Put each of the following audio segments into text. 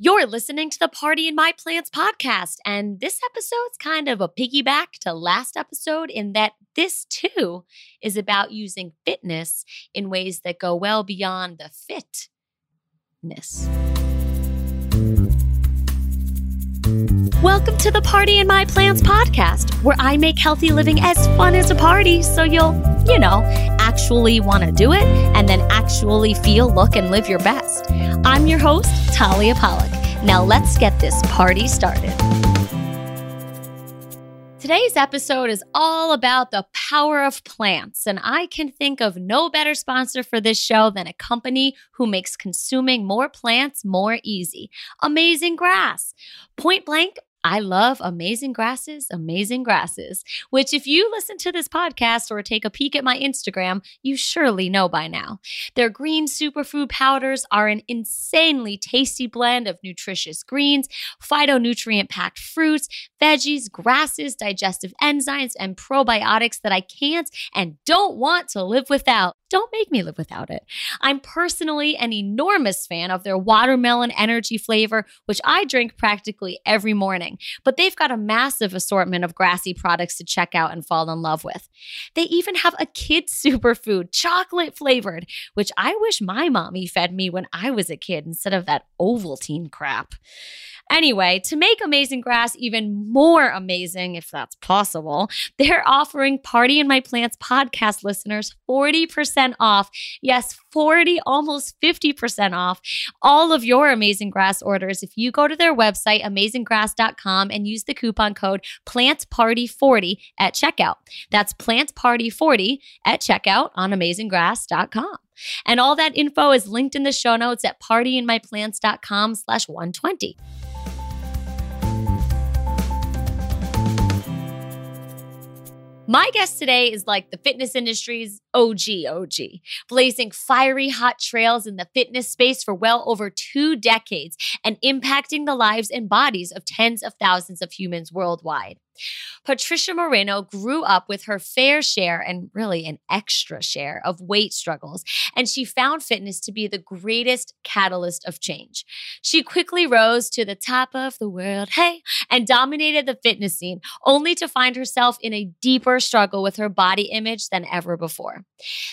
You're listening to the Party in My Plants podcast, and this episode's kind of a piggyback to last episode in that this too is about using fitness in ways that go well beyond the fitness. Welcome to the Party in My Plants podcast, where I make healthy living as fun as a party so you'll, you know, actually want to do it and then actually feel, look, and live your best. I'm your host, Talia Pollock. Now let's get this party started. Today's episode is all about the power of plants, and I can think of no better sponsor for this show than a company who makes consuming more plants more easy Amazing Grass. Point blank, I love Amazing Grasses, Amazing Grasses, which, if you listen to this podcast or take a peek at my Instagram, you surely know by now. Their green superfood powders are an insanely tasty blend of nutritious greens, phytonutrient packed fruits, veggies, grasses, digestive enzymes, and probiotics that I can't and don't want to live without. Don't make me live without it. I'm personally an enormous fan of their watermelon energy flavor, which I drink practically every morning. But they've got a massive assortment of grassy products to check out and fall in love with. They even have a kid superfood, chocolate flavored, which I wish my mommy fed me when I was a kid instead of that Ovaltine crap. Anyway, to make Amazing Grass even more amazing, if that's possible, they're offering Party in My Plants podcast listeners 40% off. Yes, 40, almost 50% off all of your Amazing Grass orders if you go to their website, amazinggrass.com, and use the coupon code PlantParty40 at checkout. That's PlantParty40 at checkout on amazinggrass.com. And all that info is linked in the show notes at partyinmyplants.com slash 120. My guest today is like the fitness industry's OG OG, blazing fiery hot trails in the fitness space for well over two decades and impacting the lives and bodies of tens of thousands of humans worldwide. Patricia Moreno grew up with her fair share and really an extra share of weight struggles, and she found fitness to be the greatest catalyst of change. She quickly rose to the top of the world, hey, and dominated the fitness scene, only to find herself in a deeper struggle with her body image than ever before.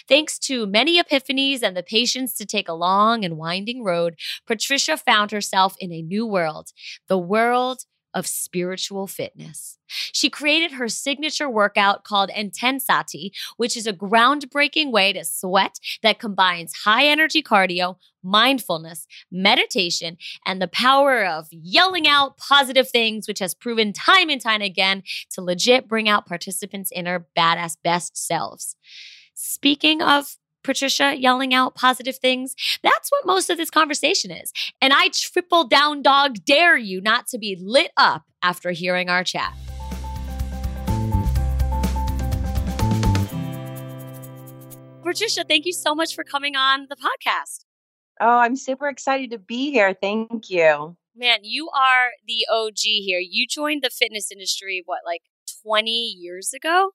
Thanks to many epiphanies and the patience to take a long and winding road, Patricia found herself in a new world, the world of spiritual fitness. She created her signature workout called Intensati, which is a groundbreaking way to sweat that combines high energy cardio, mindfulness, meditation, and the power of yelling out positive things, which has proven time and time again to legit bring out participants' inner badass best selves. Speaking of Patricia yelling out positive things. That's what most of this conversation is. And I triple down dog dare you not to be lit up after hearing our chat. Patricia, thank you so much for coming on the podcast. Oh, I'm super excited to be here. Thank you. Man, you are the OG here. You joined the fitness industry, what, like 20 years ago?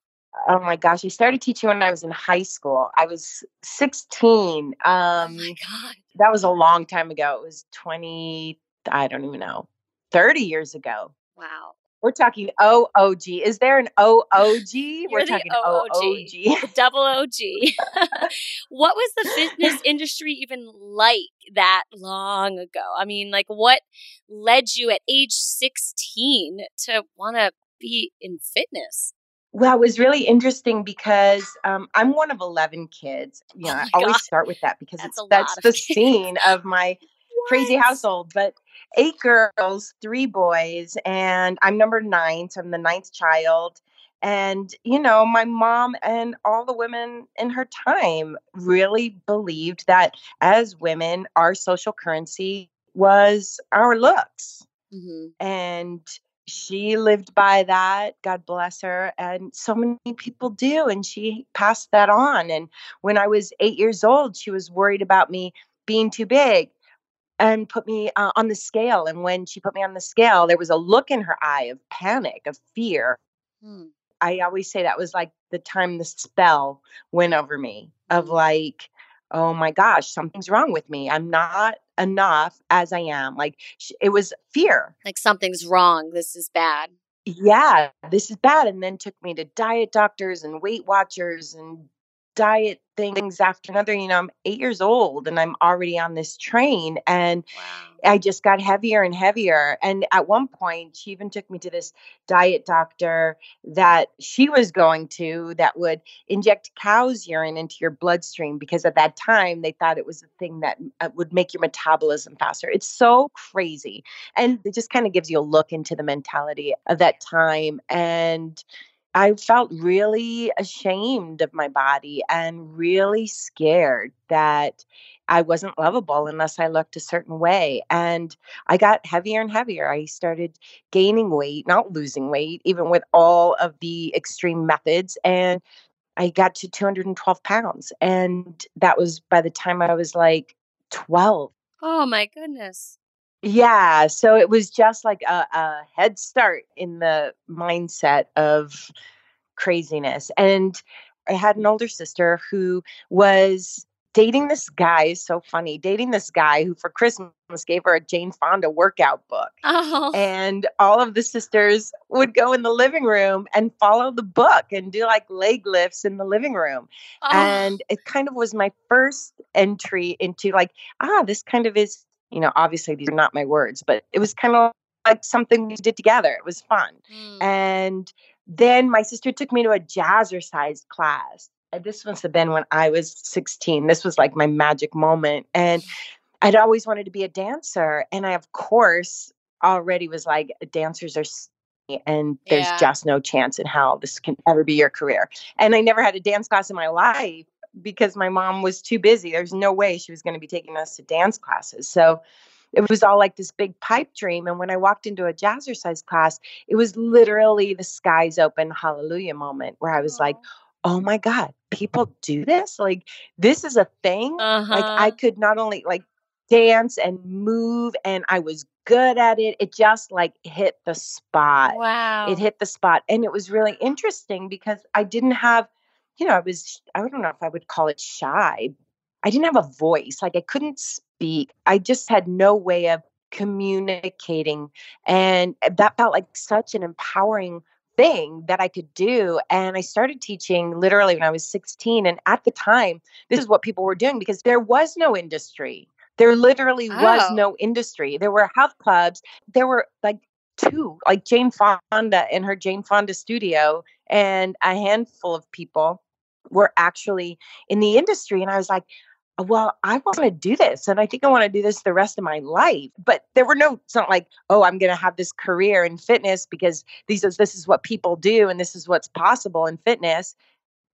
Oh my gosh, I started teaching when I was in high school. I was 16. Um, oh my God. That was a long time ago. It was 20, I don't even know, 30 years ago. Wow. We're talking OOG. Is there an OOG? We're talking OOG. Double OG. what was the fitness industry even like that long ago? I mean, like what led you at age 16 to want to be in fitness? Well, it was really interesting because um, I'm one of 11 kids. You know, oh I always God. start with that because that's, that's the kids. scene of my crazy household. But eight girls, three boys, and I'm number nine. So I'm the ninth child. And, you know, my mom and all the women in her time really believed that as women, our social currency was our looks. Mm-hmm. And, she lived by that god bless her and so many people do and she passed that on and when i was eight years old she was worried about me being too big and put me uh, on the scale and when she put me on the scale there was a look in her eye of panic of fear hmm. i always say that was like the time the spell went over me of like oh my gosh, something's wrong with me. I'm not enough as I am. Like it was fear. Like something's wrong. This is bad. Yeah, this is bad. And then took me to diet doctors and Weight Watchers and diet things after another. You know, I'm eight years old and I'm already on this train. And wow. I just got heavier and heavier. And at one point, she even took me to this diet doctor that she was going to that would inject cow's urine into your bloodstream because at that time they thought it was a thing that uh, would make your metabolism faster. It's so crazy. And it just kind of gives you a look into the mentality of that time. And I felt really ashamed of my body and really scared that I wasn't lovable unless I looked a certain way. And I got heavier and heavier. I started gaining weight, not losing weight, even with all of the extreme methods. And I got to 212 pounds. And that was by the time I was like 12. Oh my goodness. Yeah. So it was just like a, a head start in the mindset of craziness. And I had an older sister who was dating this guy so funny dating this guy who for christmas gave her a jane fonda workout book oh. and all of the sisters would go in the living room and follow the book and do like leg lifts in the living room oh. and it kind of was my first entry into like ah this kind of is you know, obviously these are not my words, but it was kind of like something we did together. It was fun. Mm. And then my sister took me to a jazzercise class. This must have been when I was 16. This was like my magic moment. And I'd always wanted to be a dancer. And I, of course, already was like, dancers are and there's yeah. just no chance in hell this can ever be your career. And I never had a dance class in my life because my mom was too busy. There's no way she was going to be taking us to dance classes. So it was all like this big pipe dream. And when I walked into a jazzercise class, it was literally the skies open hallelujah moment where I was like, oh my God, people do this? Like, this is a thing? Uh-huh. Like, I could not only like dance and move, and I was good at it. It just like hit the spot. Wow. It hit the spot. And it was really interesting because I didn't have you know, I was, I don't know if I would call it shy. I didn't have a voice. Like I couldn't speak. I just had no way of communicating. And eh, that felt like such an empowering thing that I could do. And I started teaching literally when I was 16. And at the time, this is what people were doing because there was no industry. There literally oh. was no industry. There were health clubs. There were like two, like Jane Fonda in her Jane Fonda studio, and a handful of people were actually in the industry. And I was like, oh, well, I want to do this. And I think I want to do this the rest of my life. But there were no, it's not like, oh, I'm going to have this career in fitness because these is, this is what people do and this is what's possible in fitness.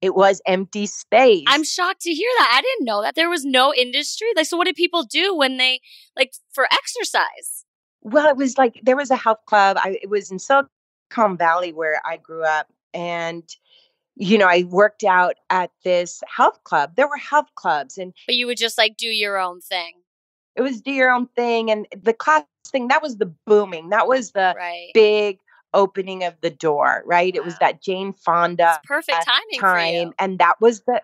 It was empty space. I'm shocked to hear that. I didn't know that there was no industry. Like, so what did people do when they, like, for exercise? Well, it was like there was a health club. I, it was in Silicon Valley where I grew up. And you know, I worked out at this health club. There were health clubs and But you would just like do your own thing. It was do your own thing and the class thing that was the booming. That was the right. big opening of the door, right? Wow. It was that Jane Fonda it's perfect timing time and that was the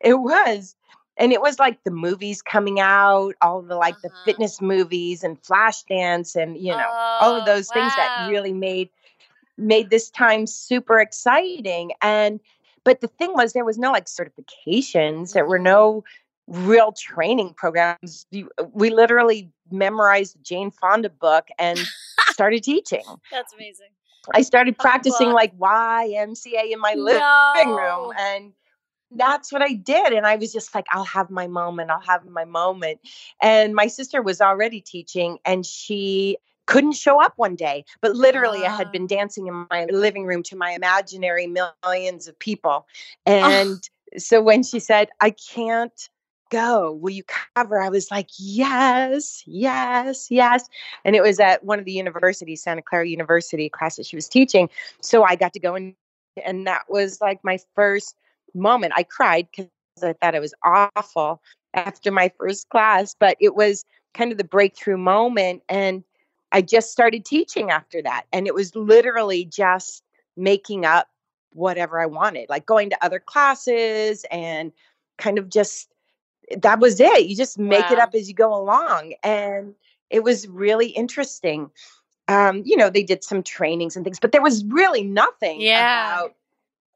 it was and it was like the movies coming out, all the like uh-huh. the fitness movies and Flashdance and you know oh, all of oh, those wow. things that really made made this time super exciting. And but the thing was there was no like certifications, there were no real training programs. Uh, we literally memorized the Jane Fonda book and started teaching. That's amazing. I started practicing like YMCA in my no. living room and that's what I did. And I was just like, I'll have my moment. I'll have my moment. And my sister was already teaching and she couldn't show up one day. But literally, uh. I had ah. been dancing in my living room to my imaginary millions of people. Ah. And uh. so when she said, I can't go, will you cover? I was like, yes, yes, yes. And it was at one of the universities, Santa Clara University class that she was teaching. So I got to go and and that was like my first moment. I cried because I thought it was awful after my first class, but it was kind of the breakthrough moment. And I just started teaching after that. And it was literally just making up whatever I wanted, like going to other classes and kind of just that was it. You just make wow. it up as you go along. And it was really interesting. Um, you know, they did some trainings and things, but there was really nothing yeah. about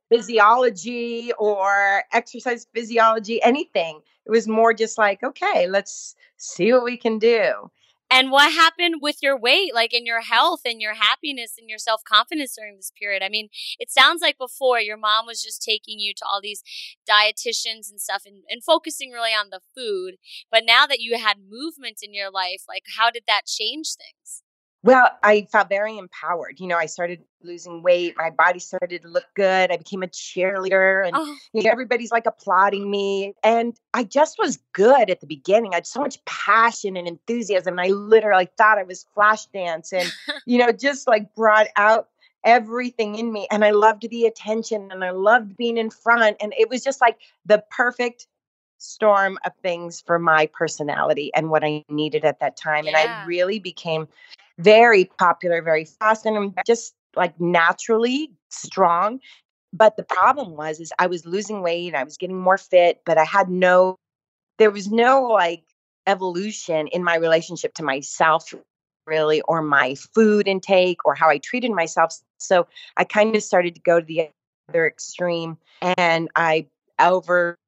physiology or exercise physiology, anything. It was more just like, okay, let's see what we can do. And what happened with your weight, like in your health and your happiness and your self confidence during this period? I mean, it sounds like before your mom was just taking you to all these dietitians and stuff and, and focusing really on the food. But now that you had movement in your life, like how did that change things? Well, I felt very empowered. You know, I started losing weight. My body started to look good. I became a cheerleader, and oh. you know, everybody's like applauding me. And I just was good at the beginning. I had so much passion and enthusiasm. I literally thought I was flash dance, and you know, just like brought out everything in me. And I loved the attention, and I loved being in front. And it was just like the perfect storm of things for my personality and what I needed at that time. Yeah. And I really became very popular very fast and I'm just like naturally strong. But the problem was is I was losing weight, I was getting more fit, but I had no there was no like evolution in my relationship to myself really or my food intake or how I treated myself. So I kind of started to go to the other extreme and I over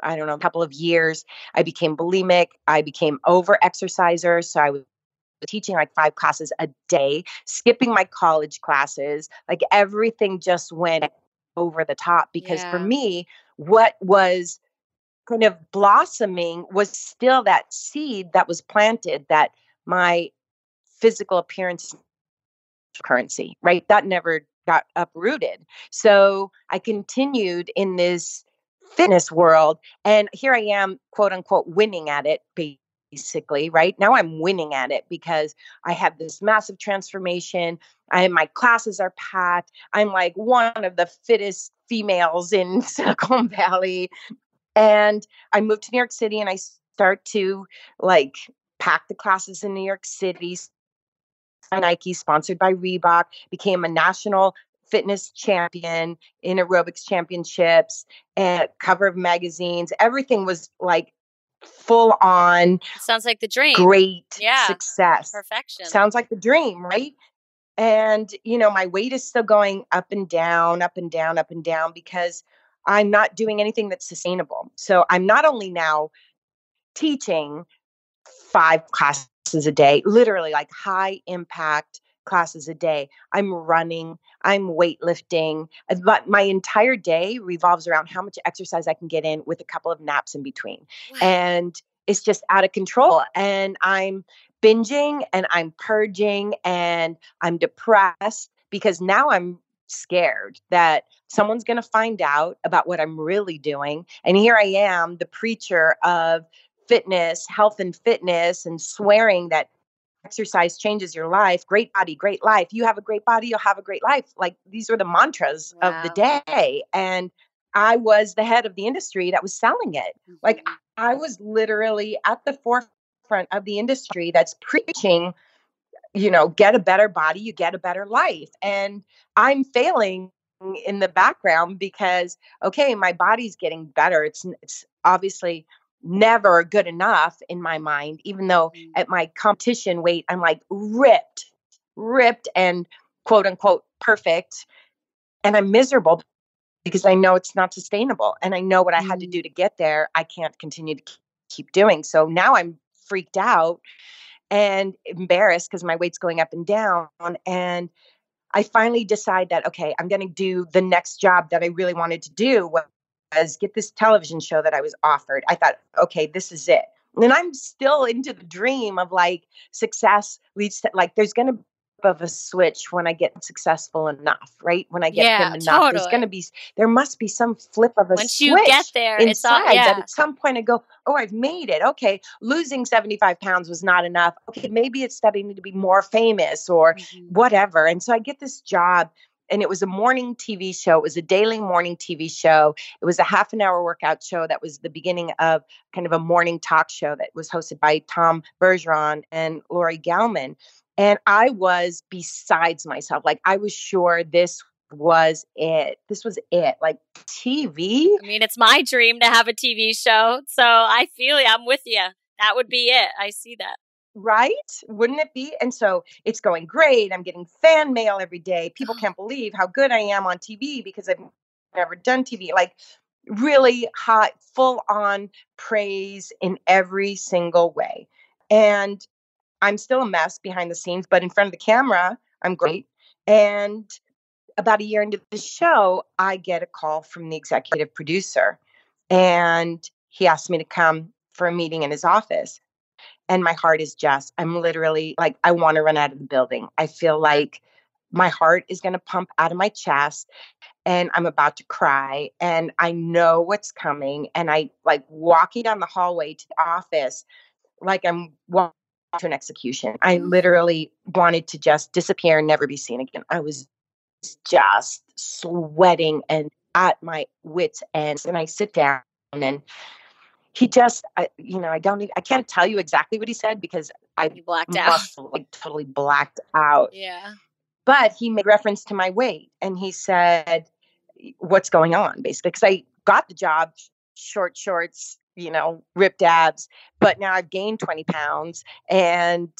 I don't know, a couple of years, I became bulimic. I became over exerciser. So I was teaching like five classes a day, skipping my college classes. Like everything just went over the top because yeah. for me, what was kind of blossoming was still that seed that was planted that my physical appearance currency, right? That never got uprooted. So I continued in this fitness world and here I am quote unquote winning at it basically right? Now i'm winning at it because i have this massive transformation i my classes are packed i'm like one of the fittest females in silicon valley and i moved to new york city and i start to like pack the classes in new york city. Nike sponsored by reebok became a national fitness champion in aerobics championships and cover of magazines everything was like full on sounds like the dream. great yeah success. perfection. Sounds like the dream right? And you know my weight is still going up and down up and down up and down because i'm not doing anything that's sustainable. So i'm not only now teaching five classes a day literally like high impact classes a day. I'm running, I'm weightlifting, uh, but my entire day revolves around how much exercise I can get in with a couple of naps in between. Wow. And it's just out of control. And I'm binging and I'm purging and I'm depressed because now I'm scared that someone's going to find out about what I'm really doing. And here I am, the preacher of fitness, health and fitness, and swearing that exercise changes your life. Great body, great life. You have a great body, you'll have a great life. Like these were the mantras wow. of the day. And I was the head of the industry that was selling it. Mm-hmm. Like I was literally at the forefront of the industry that's preaching, you know, get a better body, you get a better life. And I'm failing in the background because okay, my body's getting better. It's it's obviously never good enough in my mind, even though mm. at my competition weight, I'm like ripped, ripped and quote unquote perfect. And I'm miserable because I know it's not sustainable. And I know what I had to do to get there. I can't continue to keep doing. So now I'm freaked out and embarrassed because my weight's going up and down. And I finally decide that, okay, I'm going to do the next job that I really wanted to do, get this television show that I was offered. I thought, okay, this is it. And I'm still into the dream of like success leads to like there's gonna be of a switch when I get successful enough, right? When I get yeah, enough, totally. there's going to be there must be some flip of a Once switch. Once you get there, inside it's all, yeah. that at some point I go, oh, I've made it. Okay, losing seventy five pounds was not enough. Okay, maybe it's starting to be more famous or mm-hmm. whatever. And so I get this job and it was a morning TV show. It was a daily morning TV show. It was a half an hour workout show that was the beginning of kind of a morning talk show that was hosted by Tom Bergeron and Lori Gauman. And I was besides myself. Like I was sure this was it. This was it. Like TV. I mean, it's my dream to have a TV show. So I feel. I'm with you. That would be it. I see that. Right? Wouldn't it be? And so it's going great. I'm getting fan mail every day. People can't believe how good I am on TV because I've never done TV. Like really hot, full on praise in every single way. And I'm still a mess behind the scenes, but in front of the camera, I'm great. And about a year into the show, I get a call from the executive producer, and he asked me to come for a meeting in his office. And my heart is just, I'm literally like, I want to run out of the building. I feel like my heart is going to pump out of my chest and I'm about to cry. And I know what's coming. And I like walking down the hallway to the office like I'm walking to an execution. I mm-hmm. literally wanted to just disappear and never be seen again. I was just sweating and at my wits' ends. And I sit down and he just, I, you know, I don't, even, I can't tell you exactly what he said because I you blacked out, like totally blacked out. Yeah. But he made reference to my weight and he said, "What's going on?" Basically, because I got the job, short shorts, you know, ripped abs, but now I've gained twenty pounds and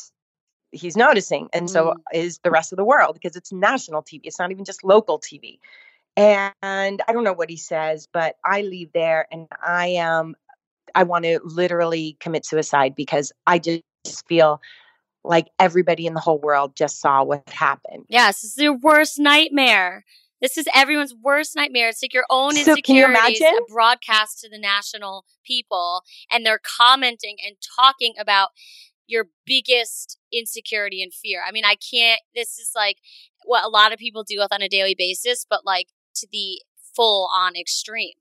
he's noticing and so mm. is the rest of the world because it's national tv it's not even just local tv and i don't know what he says but i leave there and i am i want to literally commit suicide because i just feel like everybody in the whole world just saw what happened yes it's your worst nightmare this is everyone's worst nightmare. It's like your own so insecurities broadcast to the national people, and they're commenting and talking about your biggest insecurity and fear. I mean, I can't, this is like what a lot of people deal with on a daily basis, but like to the full on extreme.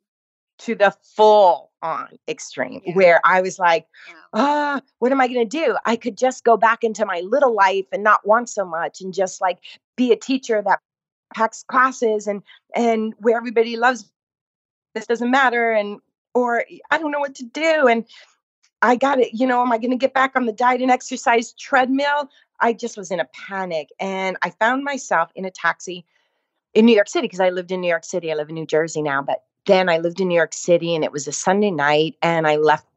To the full on extreme, yeah. where I was like, ah, oh, what am I going to do? I could just go back into my little life and not want so much and just like be a teacher that packs classes and and where everybody loves this doesn't matter and or I don't know what to do and I got it. You know, am I going to get back on the diet and exercise treadmill? I just was in a panic. And I found myself in a taxi in New York City because I lived in New York City. I live in New Jersey now, but then I lived in New York City and it was a Sunday night and I left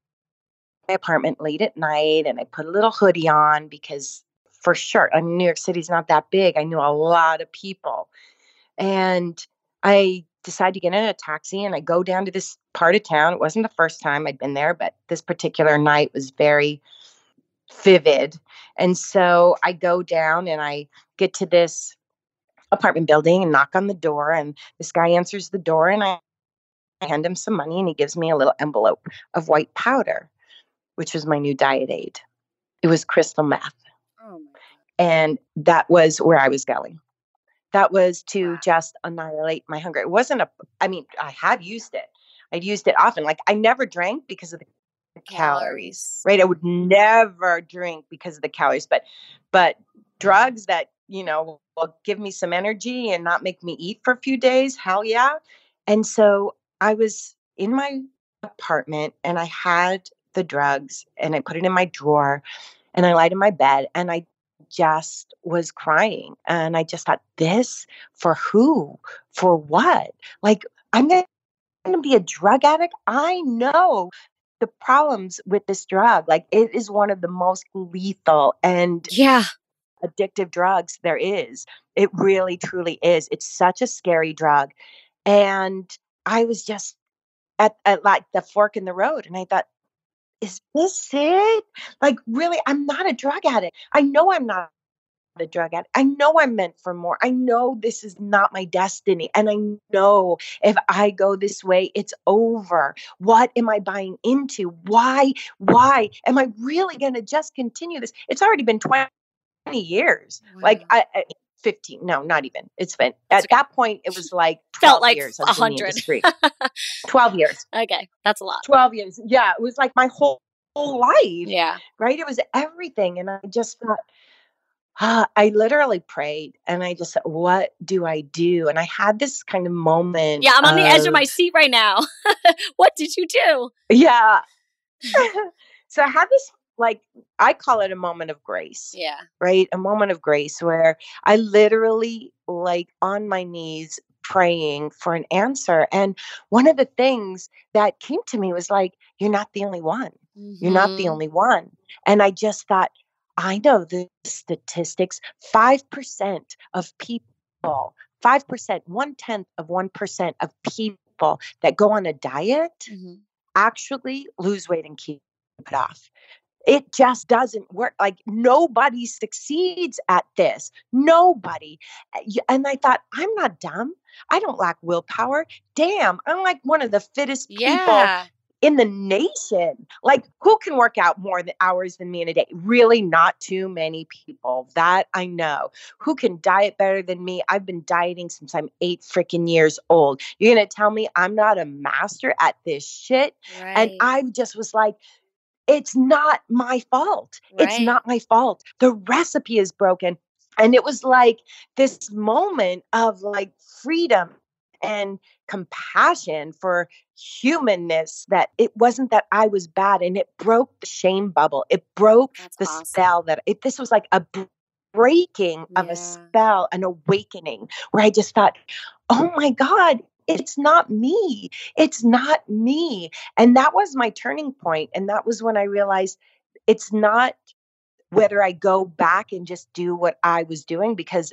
my apartment late at night and I put a little hoodie on because for sure, I mean, New York City's not that big. I knew a lot of people. And I decide to get in a taxi and I go down to this part of town. It wasn't the first time I'd been there, but this particular night was very vivid. And so I go down and I get to this apartment building and knock on the door and this guy answers the door and I hand him some money and he gives me a little envelope of white powder, which was my new diet aid. It was crystal meth. Oh and that was where I was going that was to just annihilate my hunger. It wasn't a, I mean, I have used it. I'd used it often. Like I never drank because of the calories, right? I would never drink because of the calories, but, but drugs that, you know, will give me some energy and not make me eat for a few days. Hell yeah. And so I was in my apartment and I had the drugs and I put it in my drawer and I lied in my bed and I just was crying. And I just thought, this for who? For what? Like, I'm going to be a drug addict. I know the problems with this drug. Like, it is one of the most lethal and yeah. addictive drugs there is. It really, truly is. It's such a scary drug. And I was just at, at like the fork in the road. And I thought, is this it? Like, really, I'm not a drug addict. I know I'm not a drug addict. I know I'm meant for more. I know this is not my destiny. And I know if I go this way, it's over. What am I buying into? Why? Why am I really going to just continue this? It's already been 20 years. Wow. Like, I, I 15 no not even it's been at okay. that point it was like felt like years 100 12 years okay that's a lot 12 years yeah it was like my whole, whole life yeah right it was everything and i just thought uh, I literally prayed and I just said, What do I do? And I had this kind of moment. Yeah, I'm on of, the edge of my seat right now. what did you do? Yeah. so I had this like I call it a moment of grace. Yeah. Right? A moment of grace where I literally like on my knees praying for an answer. And one of the things that came to me was like, you're not the only one. Mm-hmm. You're not the mm-hmm. only one. And I just thought, I know the statistics 5% of people, 5%, one tenth of 1% of people that go on a diet mm-hmm. actually lose weight and keep it off. It just doesn't work. Like nobody succeeds at this. Nobody. Eh, and I thought, I'm not dumb. I don't lack willpower. Damn, I'm like one of the fittest yeah. people in the nation. Like, who can work out more than hours than me in a day? Really, not too many people. That I know. Who can diet better than me? I've been dieting since I'm eight freaking years old. You're gonna tell me I'm not a master at this shit? Right. And I just was like, it's not my fault. Right. It's not my fault. The recipe is broken. And it was like this moment of like freedom and compassion for humanness that it wasn't that I was bad and it broke the shame bubble. It broke That's the awesome. spell that it, this was like a breaking yeah. of a spell, an awakening where I just thought, oh my God, it's not me. It's not me. And that was my turning point. And that was when I realized it's not whether I go back and just do what I was doing because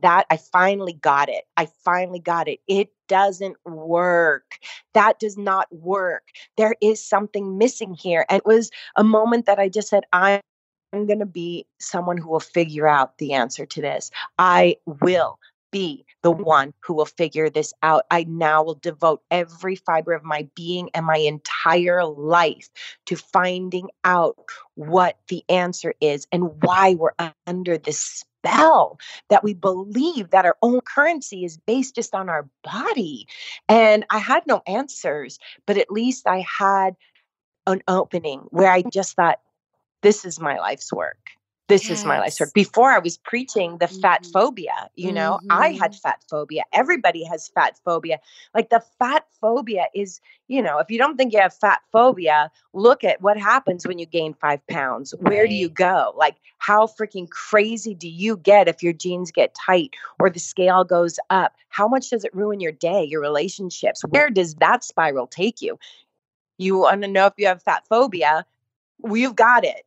that I finally got it. I finally got it. It doesn't work. That does not work. There is something missing here. And it was a moment that I just said, I'm going to be someone who will figure out the answer to this. I will be the one who will figure this out. I now will devote every fiber of my being and my entire life to finding out what the answer is and why we're under this spell that we believe that our own currency is based just on our body. And I had no answers, but at least I had an opening where I just thought, this is my life's work this yes. is my life work. Before I was preaching the mm-hmm. fat phobia, you know, mm-hmm. I had mm-hmm. fat phobia. Everybody has fat phobia. Like the fat phobia is, you know, if you don't think you have fat phobia, look at what happens when you gain five pounds. Where right. do you go? Like, how freaking crazy do you get if your jeans get tight or the scale goes up? How much does it ruin your day, your relationships? Where does that spiral take you? You want to know if you have fat phobia? We've got it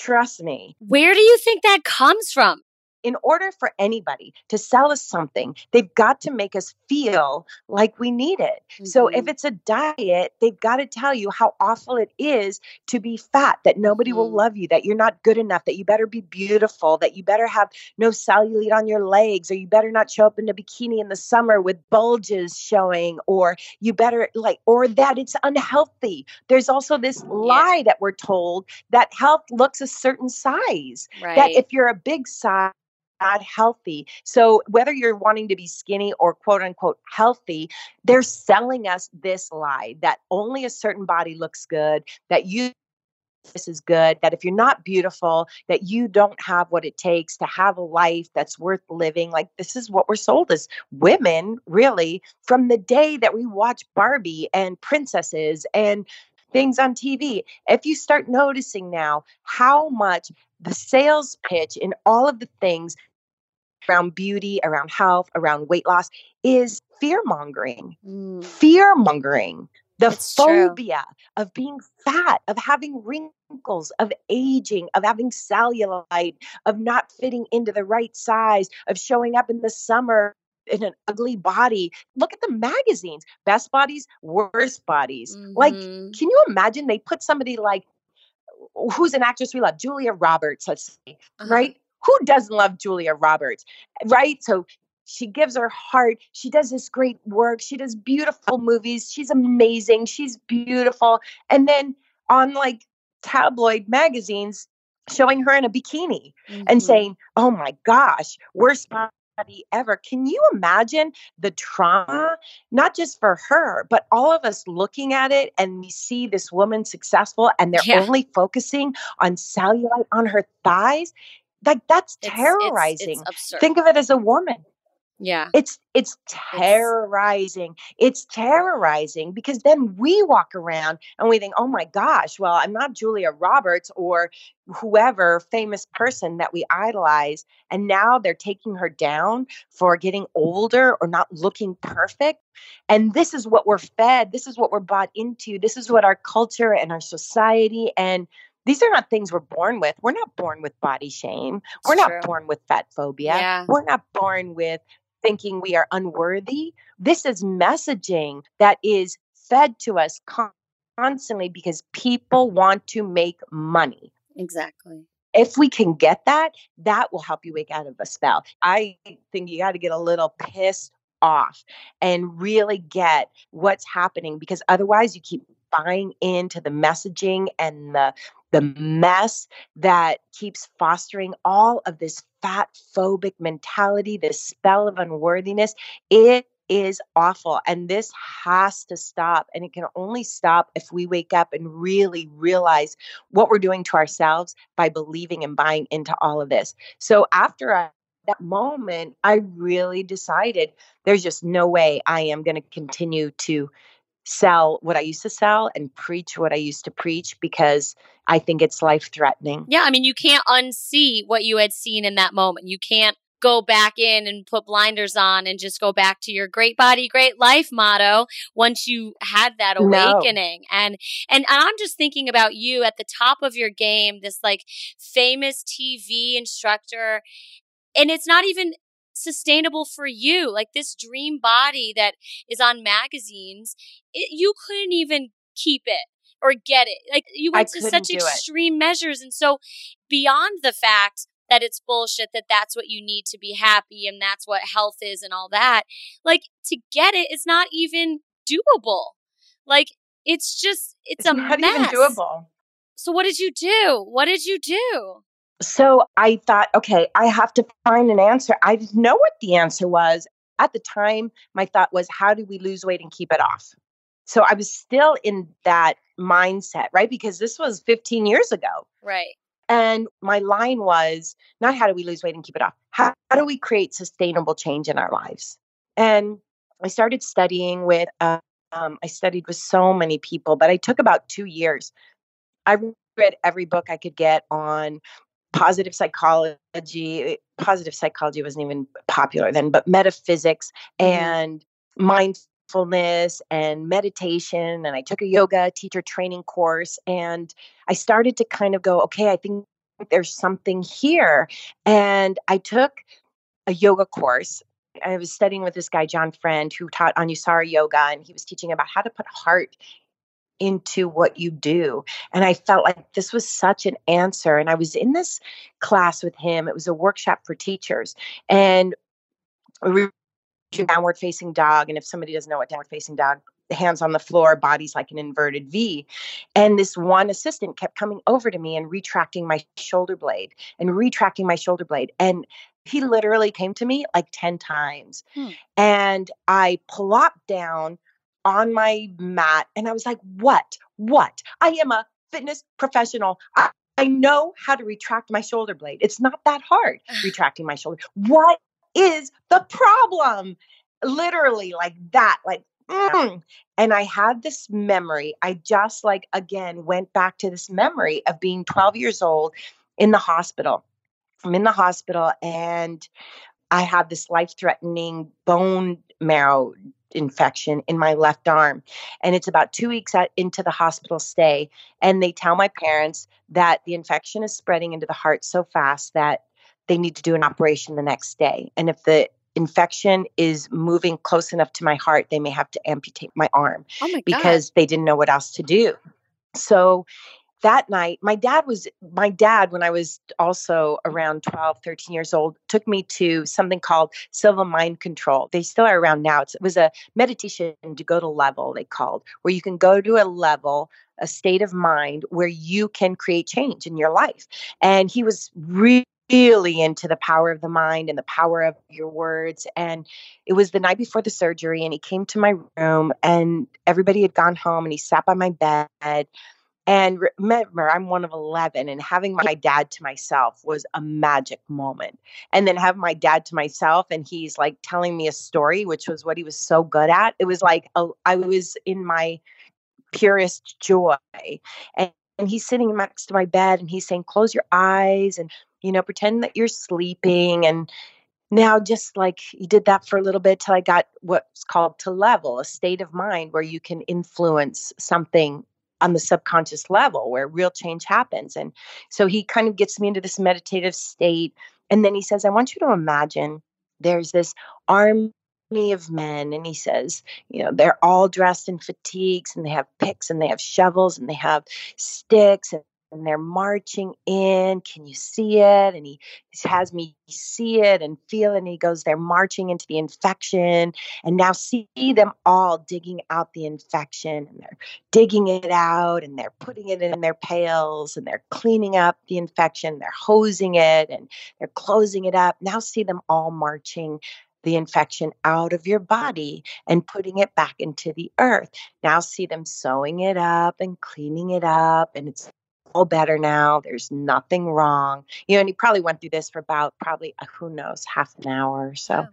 Trust me. Where do you think that comes from? In order for anybody to sell us something, they've got to make us feel like we need it. Mm-hmm. So if mm-hmm. it's a diet, they've got to tell you how awful it is to be fat, that nobody mm-hmm. will love you, that you're not good enough, that you better be beautiful, that you better have no cellulite on your legs, or you better not show up in a bikini in the summer with bulges showing, or you better like, or that it's unhealthy. There's also this yeah. lie that we're told that health looks a certain size. Right. That if you're a big size, not healthy. So whether you're wanting to be skinny or quote unquote healthy, they're selling us this lie that only a certain body looks good, that you this is good that if you're not beautiful that you don't have what it takes to have a life that's worth living like this is what we're sold as women really from the day that we watch barbie and princesses and things on tv if you start noticing now how much the sales pitch in all of the things around beauty, around health, around weight loss is fear mongering. Mm. Fear mongering. The it's phobia true. of being fat, of having wrinkles, of aging, of having cellulite, of not fitting into the right size, of showing up in the summer in an ugly body. Look at the magazines best bodies, worst bodies. Mm-hmm. Like, can you imagine they put somebody like, who's an actress we love, Julia Roberts, let's say, uh-huh. right? Who doesn't love Julia Roberts, right? So she gives her heart. She does this great work. She does beautiful movies. She's amazing. She's beautiful. And then on like tabloid magazines, showing her in a bikini mm-hmm. and saying, oh my gosh, worst body ever. Can you imagine the trauma, not just for her, but all of us looking at it and we see this woman successful and they're yeah. only focusing on cellulite on her thighs? Like that's terrorizing. It's, it's, Think of it as a woman. Yeah. It's it's terrorizing. It's, it's terrorizing because then we walk around and we think, "Oh my gosh, well, I'm not Julia Roberts or whoever famous person that we idolize and now they're taking her down for getting older or not looking perfect." And this is what we're fed. This is what we're bought into. This is what our culture and our society and these are not things we're born with. We're not born with body shame. We're not born with fat phobia. Yeah. We're not born with thinking we are unworthy. This is messaging that is fed to us constantly because people want to make money. Exactly. If we can get that, that will help you wake out of a spell. I think you got to get a little pissed off and really get what's happening because otherwise you keep buying into the messaging and the the mess that keeps fostering all of this fat phobic mentality, this spell of unworthiness. It is awful. And this has to stop. And it can only stop if we wake up and really realize what we're doing to ourselves by believing and buying into all of this. So after I, that moment, I really decided there's just no way I am going to continue to sell what I used to sell and preach what I used to preach because I think it's life threatening. Yeah, I mean, you can't unsee what you had seen in that moment. You can't go back in and put blinders on and just go back to your great body great life motto once you had that awakening no. and and i'm just thinking about you at the top of your game this like famous tv instructor and it's not even sustainable for you. Like this dream body that is on magazines, it, you couldn't even keep it or get it. Like you went to such extreme it. measures. And so beyond the fact that it's bullshit that that's what you need to be happy and that's what health is and all that, like to get it it is not even doable. Like it's just it's, it's a not mess. even doable. So what did you do? What did you do? So I thought, okay, I have to find an answer. I didn't know what the answer was. At the time, my thought was, how do we lose weight and keep it off? So I was still in that mindset, right? Because this was 15 years ago. Right. And my line was not how do we lose weight and keep it off? How, how do we create sustainable change in our lives? And I started studying with, uh, um, I studied with so many people, but I took about two years. I read every book I could get on positive psychology positive psychology wasn't even popular then but metaphysics mm-hmm. and mindfulness and meditation and i took a yoga teacher training course and i started to kind of go okay i think there's something here and i took a yoga course I was studying with this guy, John Friend, who taught Anusara Yoga, and he was teaching about how to put heart into what you do. And I felt like this was such an answer. And I was in this class with him. It was a workshop for teachers. And we were downward facing dog. And if somebody doesn't know what downward facing dog, hands on the floor, body's like an inverted V. And this one assistant kept coming over to me and retracting my shoulder blade and retracting my shoulder blade. And he literally came to me like 10 times. Hmm. And I plopped down on my mat and I was like, what? What? I am a fitness professional. I, I know how to retract my shoulder blade. It's not that hard retracting my shoulder. What is the problem? Literally, like that, like, mm. and I had this memory. I just, like, again, went back to this memory of being 12 years old in the hospital. I'm in the hospital and I have this life threatening bone marrow infection in my left arm. And it's about two weeks at, into the hospital stay. And they tell my parents that the infection is spreading into the heart so fast that they need to do an operation the next day. And if the infection is moving close enough to my heart, they may have to amputate my arm oh because they didn't know what else to do. So that night my dad was my dad when i was also around 12 13 years old took me to something called silva mind control. They still are around now. It was a meditation to go to level they called where you can go to a level a state of mind where you can create change in your life. And he was really really into the power of the mind and the power of your words. And it was the night before the surgery, and he came to my room, and everybody had gone home, and he sat by my bed And remember, I'm one of 11, and having my dad to myself was a magic moment. And then have my dad to myself, and he's like telling me a story, which was what he was so good at. It was like a, I was in my purest joy. And, and he's sitting next to my bed, and he's saying, Close your eyes and, you know, pretend that you're sleeping. And now just like you did that for a little bit till I got what's called to level, a state of mind where you can influence something on the subconscious level where real change happens. And so he kind of gets me into this meditative state. And then he says, I want you to imagine there's this army of men. And he says, you know, they're all dressed in fatigues and they have picks and they have shovels and they have sticks and and they're marching in. Can you see it? And he, has me see it and feel it. And he goes, They're marching into the infection. And now see them all digging out the infection and they're digging it out and they're putting it in their pails and they're cleaning up the infection. They're hosing it and they're closing it up. Now see them all marching the infection out of your body and putting it back into the earth. Now see them sewing it up and cleaning it up, and it's all better now. There's nothing wrong. You know, and he probably went through this for about probably, uh, who knows, half an hour or so.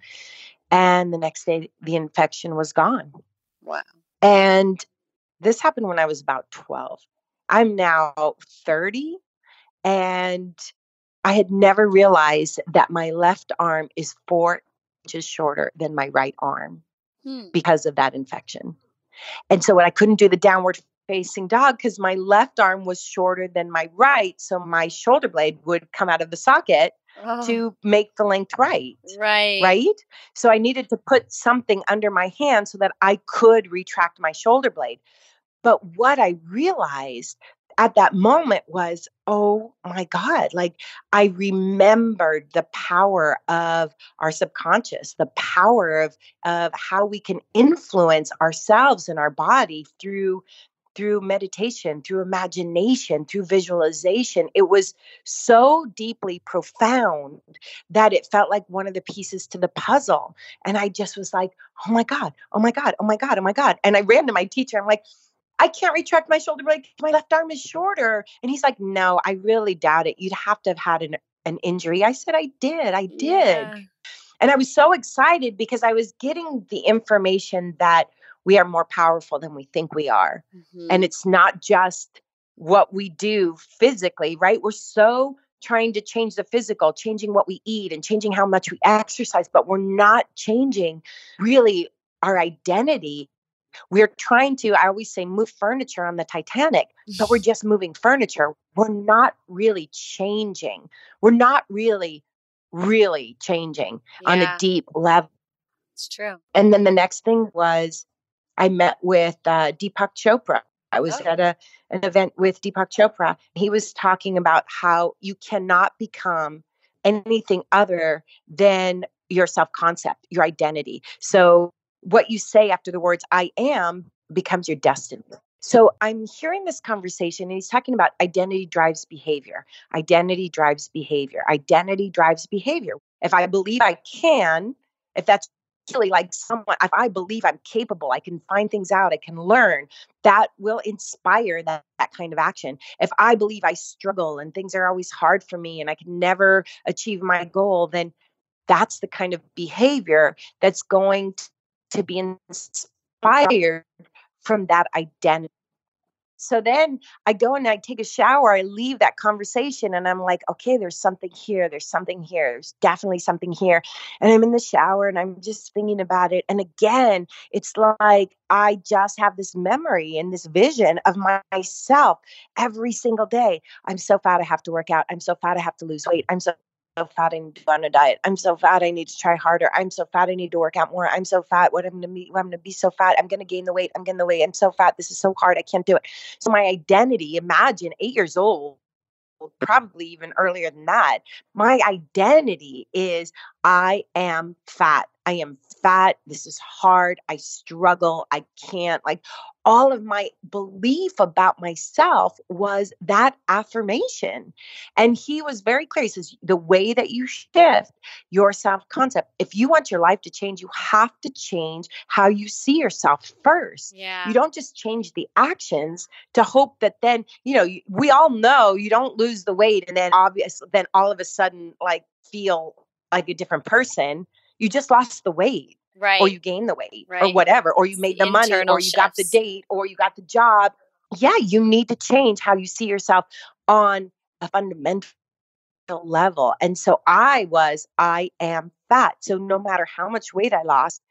And the next day, the infection was gone. Wow. And this happened when I was about 12. I'm now 30, and I had never realized that my left arm is four inches shorter than my right arm hmm. because of that infection. And so when I couldn't do the downward facing dog because my left arm was shorter than my right. So my shoulder blade would come out of the socket oh. to make the length right. Right. Right. So I needed to put something under my hand so that I could retract my shoulder blade. But what I realized at that moment was, oh my God, like I remembered the power of our subconscious, the power of, of how we can influence ourselves and our body through through meditation, through imagination, through visualization. It was so deeply profound that it felt like one of the pieces to the puzzle. And I just was like, oh my God, oh my God, oh my God, oh my God. And I ran to my teacher. I'm like, I can't retract my shoulder blade. My left arm is shorter. And he's like, no, I really doubt it. You'd have to have had an, an injury. I said, I did. I did. Yeah. And I was so excited because I was getting the information that we are more powerful than we think we are. Mm-hmm. And it's not just what we do physically, right? We're so trying to change the physical, changing what we eat and changing how much we exercise, but we're not changing really our identity. We're trying to, I always say, move furniture on the Titanic, but we're just moving furniture. We're not really changing. We're not really, really changing yeah. on a deep level. It's true. And then the next thing was I met with uh, Deepak Chopra. I was oh. at a an event with Deepak Chopra. He was talking about how you cannot become anything other than your self concept, your identity. So what you say after the words I am becomes your destiny. So I'm hearing this conversation and he's talking about identity drives behavior. Identity drives behavior. Identity drives behavior. If I believe I can, if that's really like someone if i believe i'm capable i can find things out i can learn that will inspire that, that kind of action. If i believe i struggle and things are always hard for me and i can never achieve my goal then that's the kind of behavior that's going to be inspired from that identity so then I go and I take a shower, I leave that conversation and I'm like, okay, there's something here, there's something here, there's definitely something here. And I'm in the shower and I'm just thinking about it. And again, it's like I just have this memory and this vision of myself every single day. I'm so fat, I have to work out. I'm so fat, I have to lose weight. I'm so fat I need to go on a diet. I'm so fat I need to try harder. I'm so fat I need to work out more. I'm so fat. What I'm gonna be I'm gonna be so fat. I'm gonna gain the weight. I'm gonna the weight. I'm so fat. This is so hard. I can't do it. So my identity, imagine eight years old, probably even earlier than that. My identity is I am fat. I am fat. This is hard. I struggle. I can't. Like all of my belief about myself was that affirmation. And he was very clear. He says, the way that you shift your self concept, if you want your life to change, you have to change how you see yourself first. Yeah. You don't just change the actions to hope that then, you know, we all know you don't lose the weight and then obvious, then all of a sudden, like, feel like a different person. You just lost the weight right or you gained the weight right. or whatever or you made the, the money or you shifts. got the date or you got the job yeah you need to change how you see yourself on a fundamental level and so i was i am fat so no matter how much weight i lost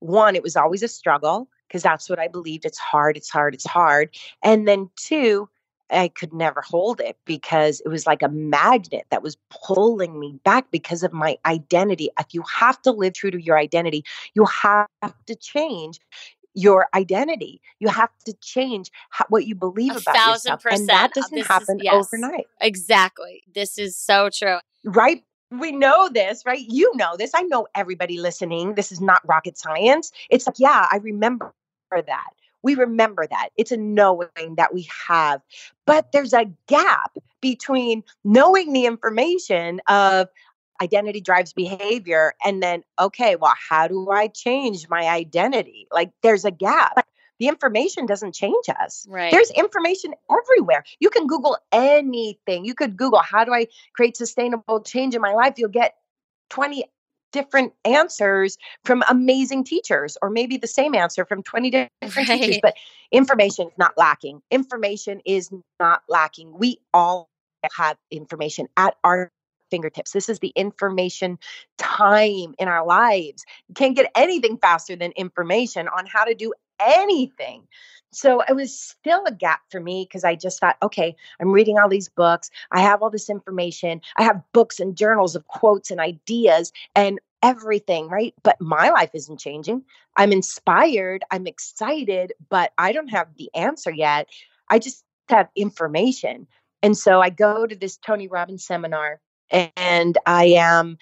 one it was always a struggle because that's what i believed it's hard it's hard it's hard and then two I could never hold it because it was like a magnet that was pulling me back because of my identity. If you have to live true to your identity, you have to change your identity. You have to change how, what you believe a about yourself, percent. and that doesn't this happen is, yes, overnight. Exactly. This is so true. Right we know this, right? You know this. I know everybody listening. This is not rocket science. It's like, yeah, I remember that we remember that. It's a knowing that we have. But there's a gap between knowing the information of identity drives behavior and then, okay, well, how do I change my identity? Like there's a gap. The information doesn't change us. Right. There's information everywhere. You can Google anything. You could Google, how do I create sustainable change in my life? You'll get 20 different answers from amazing teachers, or maybe the same answer from 20 different right. teachers. But information is not lacking. Information is not lacking. We all have information at our fingertips. This is the information time in our lives. You can't get anything faster than information on how to do anything. So it was still a gap for me because I just thought, okay, I'm reading all these books. I have all this information. I have books and journals of quotes and ideas and everything, right? But my life isn't changing. I'm inspired. I'm excited, but I don't have the answer yet. I just have information. And so I go to this Tony Robbins seminar and I am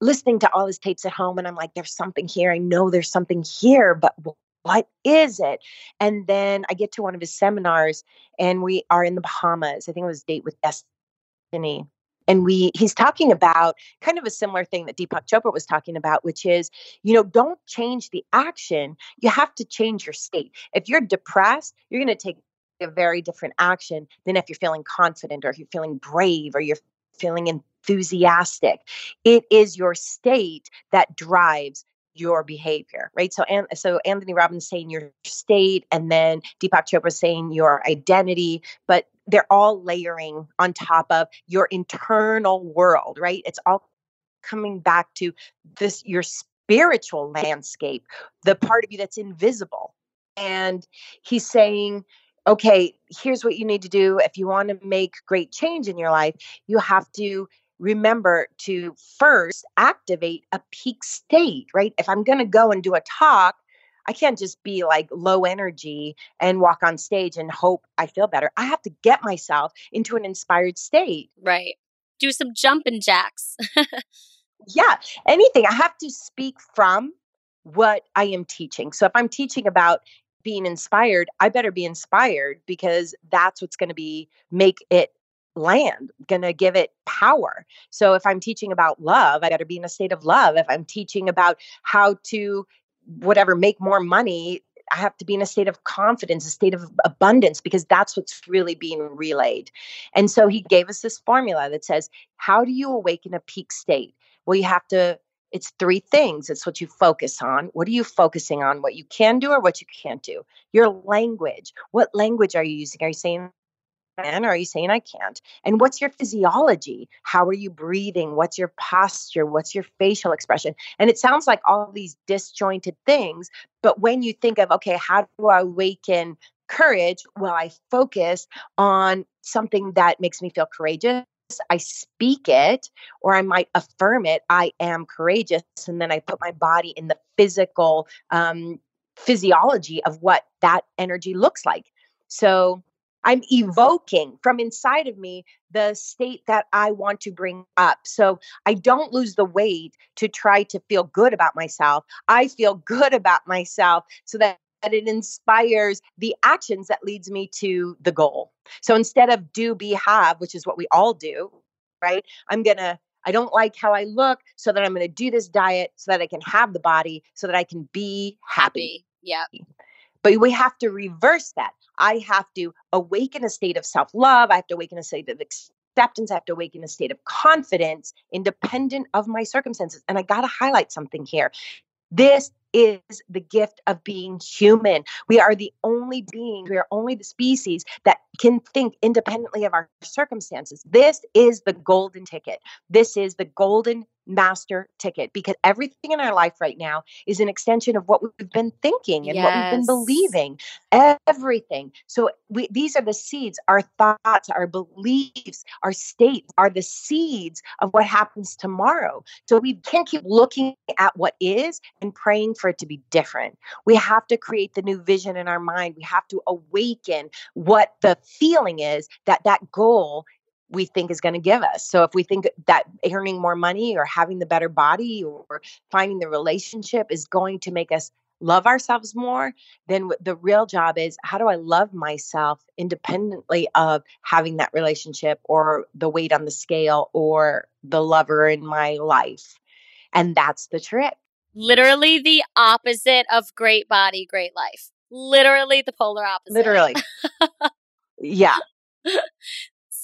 listening to all his tapes at home and I'm like, there's something here. I know there's something here, but what is it? And then I get to one of his seminars and we are in the Bahamas. I think it was Date with Destiny. And we he's talking about kind of a similar thing that Deepak Chopra was talking about, which is, you know, don't change the action. You have to change your state. If you're depressed, you're going to take a very different action than if you're feeling confident or if you're feeling brave or you're feeling enthusiastic. It is your state that drives your behavior, right? So, and so Anthony Robbins saying your state, and then Deepak Chopra saying your identity, but they're all layering on top of your internal world, right? It's all coming back to this your spiritual landscape, the part of you that's invisible. And he's saying, okay, here's what you need to do if you want to make great change in your life. You have to remember to first activate a peak state, right? If I'm going to go and do a talk, I can't just be like low energy and walk on stage and hope I feel better. I have to get myself into an inspired state. Right. Do some jumping jacks. yeah, anything. I have to speak from what I am teaching. So if I'm teaching about being inspired, I better be inspired because that's what's going to be make it land, going to give it power. So if I'm teaching about love, I got to be in a state of love. If I'm teaching about how to whatever make more money, I have to be in a state of confidence, a state of abundance, because that's what's really being relayed. And so he gave us this formula that says, How do you awaken a peak state? Well, you have to, it's three things. It's what you focus on. What are you focusing on? What you can do or what you can't do? Your language. What language are you using? Are you saying can or are you saying I can't? And what's your physiology? How are you breathing? What's your posture? What's your facial expression? And it sounds like all these disjointed things. But when you think of, okay, how do I awaken courage? Well, I focus on something that makes me feel courageous. I speak it or I might affirm it. I am courageous. And then I put my body in the physical um, physiology of what that energy looks like. So I'm evoking from inside of me the state that I want to bring up. So I don't lose the weight to try to feel good about myself. I feel good about myself so that that it inspires the actions that leads me to the goal. So instead of do be have, which is what we all do, right? I'm going to I don't like how I look, so that I'm going to do this diet so that I can have the body, so that I can be happy. Yeah. But we have to reverse that. I have to awaken a state of self love. I have to awaken a state of acceptance. I have to awaken a state of confidence, independent of my circumstances. And I got to highlight something here. This is the gift of being human. We are the only being, we are only the species that can think independently of our circumstances. This is the golden ticket. This is the golden master ticket because everything in our life right now is an extension of what we've been thinking and yes. what we've been believing everything. So we, these are the seeds our thoughts our beliefs our states are the seeds of what happens tomorrow. So we can't keep looking at what is and praying for it to be different. We have to create the new vision in our mind. We have to awaken what the feeling is that that goal we think is going to give us. So if we think that earning more money or having the better body or finding the relationship is going to make us love ourselves more, then the real job is how do I love myself independently of having that relationship or the weight on the scale or the lover in my life. And that's the trick. Literally the opposite of great body, great life. Literally the polar opposite. Literally. yeah.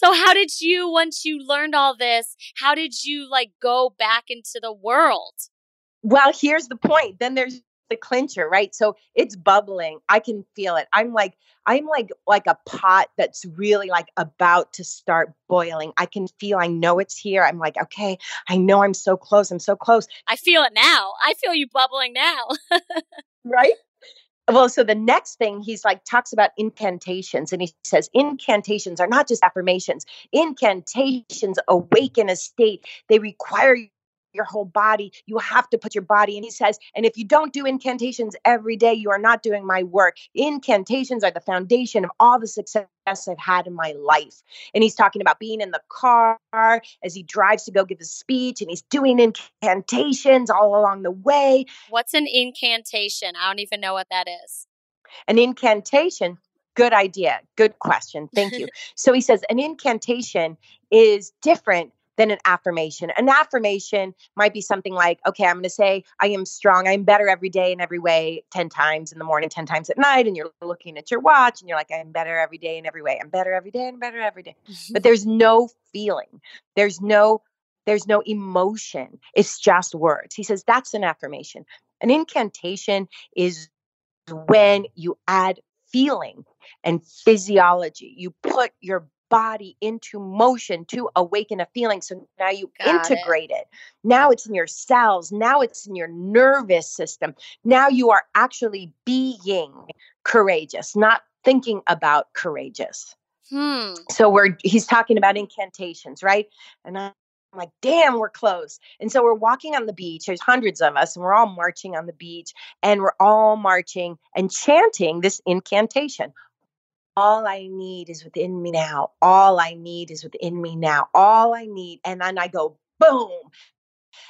So how did you once you learned all this, how did you like go back into the world? Well, here's the point. Then there's the clincher, right? So it's bubbling. I can feel it. I'm like I'm like like a pot that's really like about to start boiling. I can feel I know it's here. I'm like, okay, I know I'm so close. I'm so close. I feel it now. I feel you bubbling now. right? Well so the next thing he's like talks about incantations and he says incantations are not just affirmations. Incantations awaken a state. They require your whole body. You have to put your body. And he says, and if you don't do incantations every day, you are not doing my work. Incantations are the foundation of all the success I've had in my life. And he's talking about being in the car as he drives to go give a speech and he's doing incantations all along the way. What's an incantation? I don't even know what that is. An incantation Good idea. Good question. Thank you. so he says an incantation is different than an affirmation. An affirmation might be something like, okay, I'm going to say, I am strong. I'm better every day in every way, 10 times in the morning, 10 times at night. And you're looking at your watch and you're like, I'm better every day in every way. I'm better every day and better every day. but there's no feeling. There's no there's no emotion. It's just words. He says that's an affirmation. An incantation is when you add feeling and physiology. You put your body into motion to awaken a feeling. So now you Got integrate it. it. Now it's in your cells. Now it's in your nervous system. Now you are actually being courageous, not thinking about courageous. Hmm. So we're he's talking about incantations, right? And I'm like, damn, we're close. And so we're walking on the beach. There's hundreds of us, and we're all marching on the beach, and we're all marching and chanting this incantation all I need is within me now. All I need is within me now. All I need. And then I go, boom,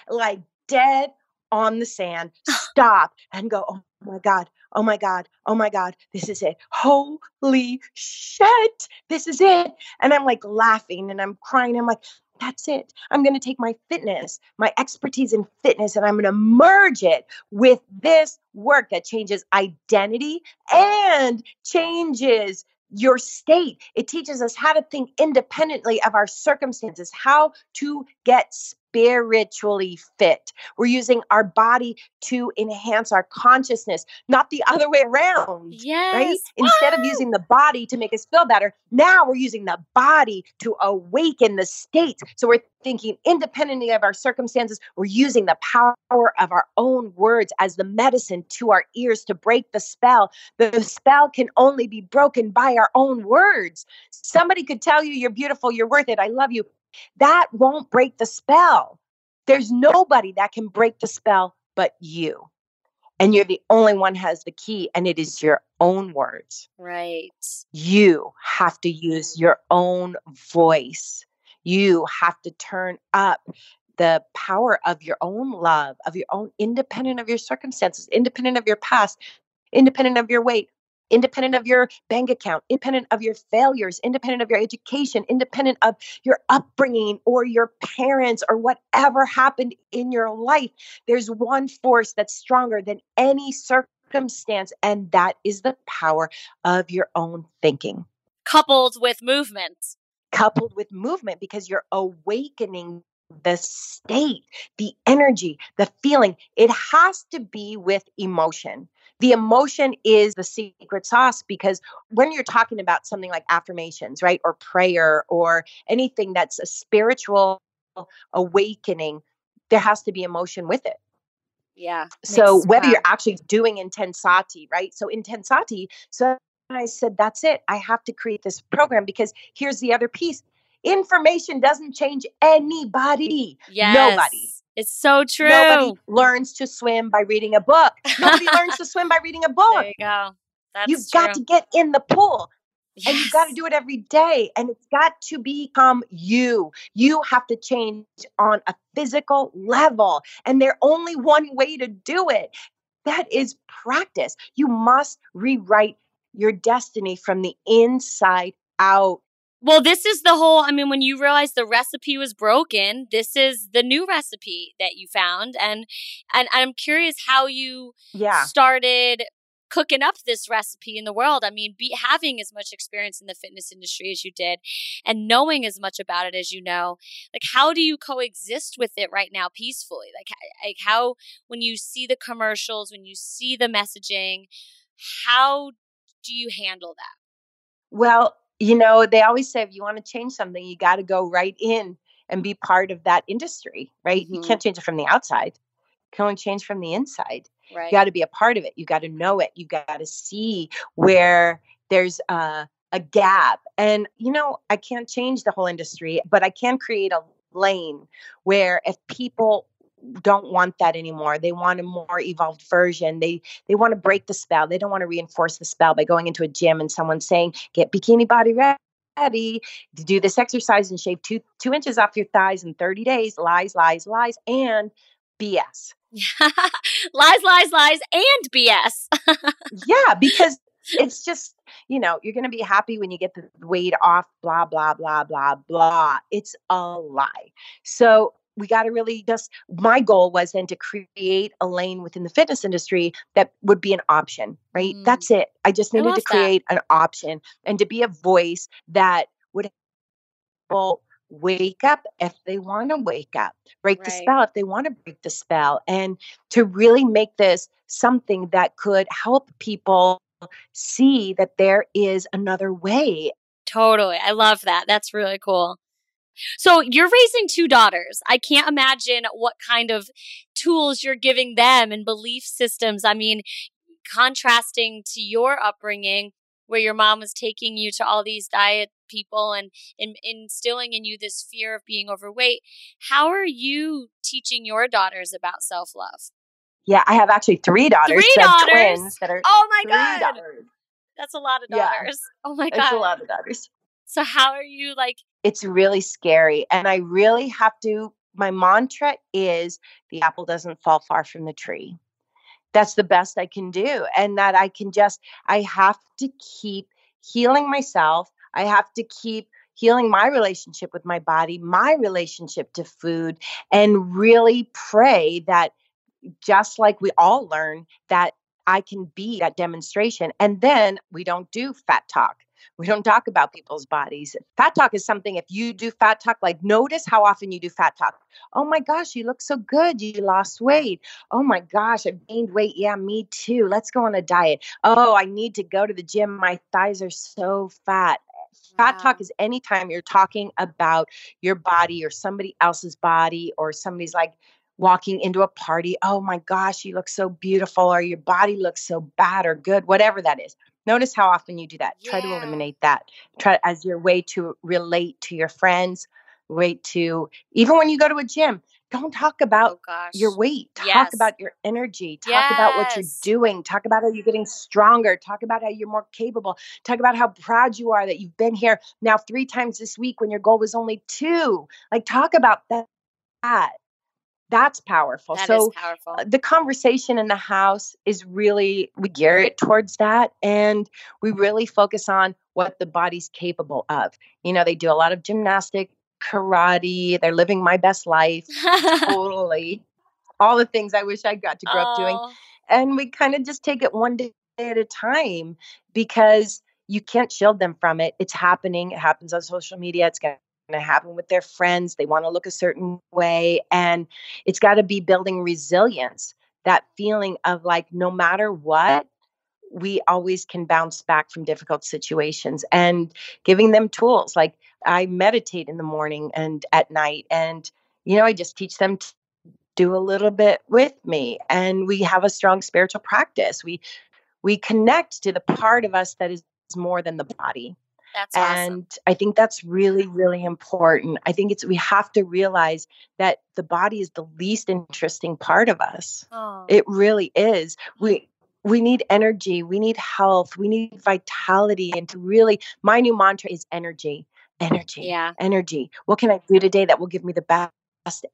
like dead on the sand, stop and go, oh my God, oh my God, oh my God, this is it. Holy shit, this is it. And I'm like laughing and I'm crying. I'm like, that's it. I'm going to take my fitness, my expertise in fitness, and I'm going to merge it with this work that changes identity and changes your state. It teaches us how to think independently of our circumstances, how to get spiritually fit. We're using our body to enhance our consciousness, not the other way around. Yes. Right? Instead of using the body to make us feel better, now we're using the body to awaken the state. So we're thinking independently of our circumstances. We're using the power of our own words as the medicine to our ears to break the spell. The spell can only be broken by our own words. Somebody could tell you you're beautiful, you're worth it, I love you. That won't break the spell. There's nobody that can break the spell but you. and you're the only one has the key and it is your own words right you have to use your own voice you have to turn up the power of your own love of your own independent of your circumstances independent of your past independent of your weight independent of your bank account, independent of your failures, independent of your education, independent of your upbringing or your parents or whatever happened in your life. There's one force that's stronger than any circumstance, and that is the power of your own thinking. Coupled with movement. Coupled with movement because you're awakening the state, the energy, the feeling. It has to be with emotion. The emotion is the secret sauce because when you're talking about something like affirmations, right, or prayer or anything that's a spiritual awakening, there has to be emotion with it. Yeah. So whether you're actually doing intensati, right? So intensati, so I said, that's it. I have to create this program because here's the other piece. Information doesn't change anybody. Yes. Nobody. It's so true. Nobody learns to swim by reading a book. Nobody learns to swim by reading a book. There you go. That's You've true. got to get in the pool. Yes. And you've got to do it every day. And it's got to become you. You have to change on a physical level. And there's only one way to do it that is practice. You must rewrite your destiny from the inside out. Well, this is the whole. I mean, when you realize the recipe was broken, this is the new recipe that you found, and and I'm curious how you yeah. started cooking up this recipe in the world. I mean, be having as much experience in the fitness industry as you did, and knowing as much about it as you know. Like, how do you coexist with it right now peacefully? Like, like how when you see the commercials, when you see the messaging, how do you handle that? Well, you know, they always say if you want to change something, you got to go right in and be part of that industry, right? Mm-hmm. You can't change it from the outside. You can only change from the inside. Right. You got to be a part of it. You got to know it. You got to see where there's a, a gap. And, you know, I can't change the whole industry, but I can create a lane where if people don't want that anymore. They want a more evolved version. They they want to break the spell. They don't want to reinforce the spell by going into a gym and someone saying, "Get bikini body ready to do this exercise and shave two two inches off your thighs in 30 days." Lies, lies, lies, and BS. lies, lies, lies, and BS. yeah, because it's just you know you're going to be happy when you get the weight off blah blah blah blah blah it's a lie so we got to really just my goal was then to create a lane within the fitness industry that would be an option right mm. that's it i just needed I to create that. an option and to be a voice that would well wake up if they want to wake up break right. the spell if they want to break the spell and to really make this something that could help people see that there is another way totally i love that that's really cool so you're raising two daughters. I can't imagine what kind of tools you're giving them and belief systems. I mean, contrasting to your upbringing where your mom was taking you to all these diet people and, and instilling in you this fear of being overweight. How are you teaching your daughters about self love? Yeah, I have actually three daughters. Three daughters. Twins that are oh my god, daughters. that's a lot of daughters. Yeah. Oh my god, it's a lot of daughters. So how are you like it's really scary. And I really have to, my mantra is the apple doesn't fall far from the tree. That's the best I can do. And that I can just, I have to keep healing myself. I have to keep healing my relationship with my body, my relationship to food, and really pray that just like we all learn, that I can be that demonstration. And then we don't do fat talk. We don't talk about people's bodies. Fat talk is something, if you do fat talk, like notice how often you do fat talk. Oh my gosh, you look so good. You lost weight. Oh my gosh, I've gained weight. Yeah, me too. Let's go on a diet. Oh, I need to go to the gym. My thighs are so fat. Fat talk is anytime you're talking about your body or somebody else's body or somebody's like, walking into a party, oh my gosh, you look so beautiful, or your body looks so bad or good, whatever that is. Notice how often you do that. Yeah. Try to eliminate that. Try as your way to relate to your friends, way to even when you go to a gym, don't talk about oh, your weight. Talk yes. about your energy. Talk yes. about what you're doing. Talk about how you're getting stronger. Talk about how you're more capable. Talk about how proud you are that you've been here now three times this week when your goal was only two. Like, talk about that. That's powerful. That so powerful. The conversation in the house is really we gear it towards that and we really focus on what the body's capable of. You know, they do a lot of gymnastic, karate, they're living my best life. totally. All the things I wish I got to grow oh. up doing. Oh. And we kind of just take it one day at a time because you can't shield them from it. It's happening. It happens on social media. It's going to happen with their friends. They want to look a certain way. And it's got to be building resilience, that feeling of like, no matter what, we always can bounce back from difficult situations and giving them tools. Like I meditate in the morning and at night. And, you know, I just teach them to do a little bit with me. And we have a strong spiritual practice. We, we connect to the part of us that is more than the body. That's and awesome. I think that's really, really important. I think it's we have to realize that the body is the least interesting part of us. Oh. It really is. Mm-hmm. We we need energy, we need health, we need vitality. And to really my new mantra is energy. Energy. Yeah. Energy. What can I do today that will give me the best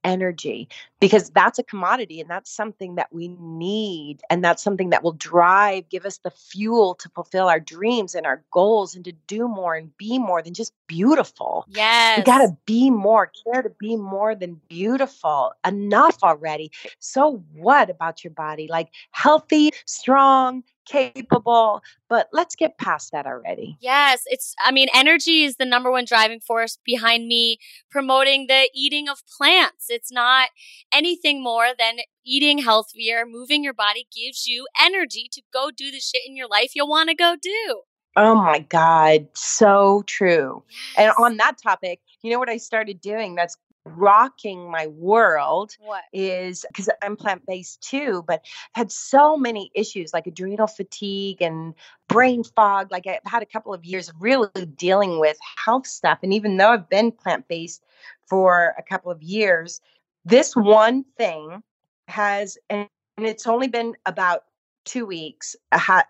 energy because that's a commodity and that's something that we need and that's something that will drive give us the fuel to fulfill our dreams and our goals and to do more and be more than just beautiful. Yes we got to be more care to be more than beautiful enough already. So what about your body? Like healthy strong capable, but let's get past that already. Yes, it's I mean energy is the number one driving force behind me promoting the eating of plants. It's not anything more than eating healthier, moving your body gives you energy to go do the shit in your life you want to go do. Oh my God, so true. Yes. And on that topic, you know what I started doing that's rocking my world what? is because I'm plant based too, but had so many issues like adrenal fatigue and brain fog. Like I've had a couple of years really dealing with health stuff. And even though I've been plant based for a couple of years, this one thing has, and it's only been about two weeks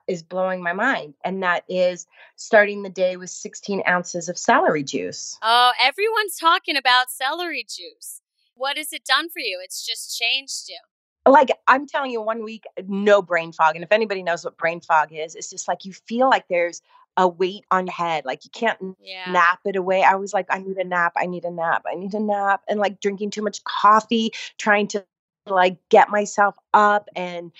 is blowing my mind. And that is starting the day with 16 ounces of celery juice. Oh, everyone's talking about celery juice. What has it done for you? It's just changed you. Like I'm telling you, one week, no brain fog. And if anybody knows what brain fog is, it's just like you feel like there's a weight on your head. Like you can't yeah. nap it away. I was like, I need a nap. I need a nap. I need a nap. And like drinking too much coffee, trying to like get myself up and